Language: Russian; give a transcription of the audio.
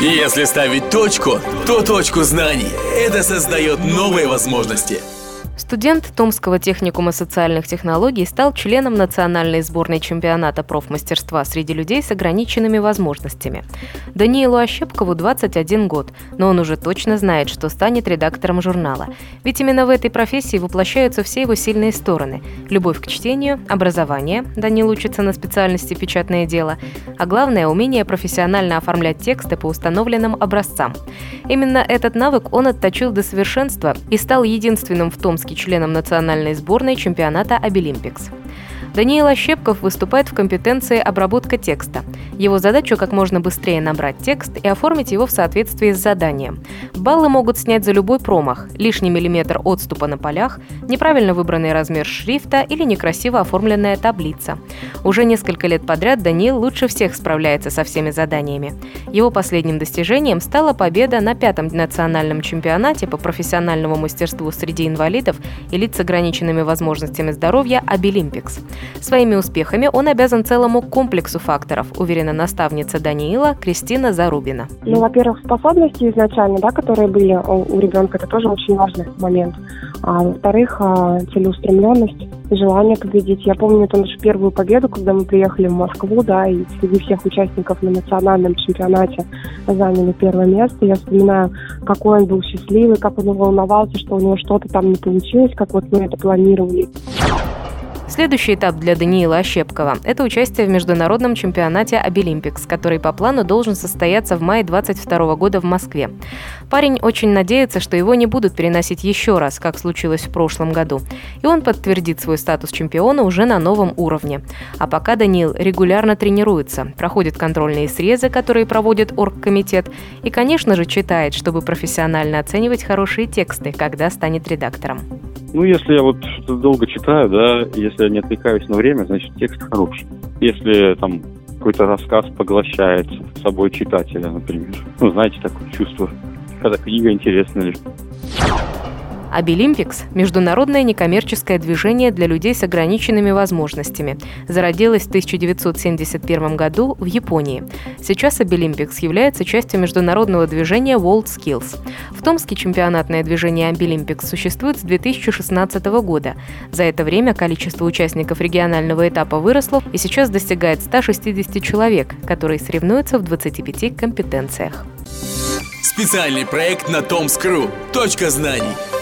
Если ставить точку, то точку знаний. Это создает новые возможности. Студент Томского техникума социальных технологий стал членом национальной сборной чемпионата профмастерства среди людей с ограниченными возможностями. Даниилу Ощепкову 21 год, но он уже точно знает, что станет редактором журнала. Ведь именно в этой профессии воплощаются все его сильные стороны – любовь к чтению, образование, Данил учится на специальности «Печатное дело», а главное – умение профессионально оформлять тексты по установленным образцам. Именно этот навык он отточил до совершенства и стал единственным в Томске членом национальной сборной чемпионата Обилимпикс. Даниил Ощепков выступает в компетенции обработка текста. Его задача как можно быстрее набрать текст и оформить его в соответствии с заданием. Баллы могут снять за любой промах, лишний миллиметр отступа на полях, неправильно выбранный размер шрифта или некрасиво оформленная таблица. Уже несколько лет подряд Даниил лучше всех справляется со всеми заданиями. Его последним достижением стала победа на пятом национальном чемпионате по профессиональному мастерству среди инвалидов и лиц с ограниченными возможностями здоровья «Обилимпикс». Своими успехами он обязан целому комплексу факторов, уверена наставница Даниила Кристина Зарубина. Ну, во-первых, способности изначально, да, которые были у ребенка, это тоже очень важный момент. А во-вторых, а, целеустремленность желание победить. Я помню эту нашу первую победу, когда мы приехали в Москву, да, и среди всех участников на национальном чемпионате заняли первое место. Я вспоминаю, какой он был счастливый, как он волновался, что у него что-то там не получилось, как вот мы это планировали. Следующий этап для Даниила Ощепкова – это участие в международном чемпионате Обилимпикс, который по плану должен состояться в мае 2022 года в Москве. Парень очень надеется, что его не будут переносить еще раз, как случилось в прошлом году, и он подтвердит свой статус чемпиона уже на новом уровне. А пока Даниил регулярно тренируется, проходит контрольные срезы, которые проводит оргкомитет, и, конечно же, читает, чтобы профессионально оценивать хорошие тексты, когда станет редактором. Ну, если я вот долго читаю, да, если я не отвлекаюсь на время, значит, текст хороший. Если там какой-то рассказ поглощает собой читателя, например. Ну, знаете, такое чувство, когда книга интересная лишь. Обилимпикс – международное некоммерческое движение для людей с ограниченными возможностями. Зародилось в 1971 году в Японии. Сейчас Абилимпикс является частью международного движения WorldSkills. В Томске чемпионатное движение Абилимпикс существует с 2016 года. За это время количество участников регионального этапа выросло и сейчас достигает 160 человек, которые соревнуются в 25 компетенциях. Специальный проект на Томск.ру. Точка знаний.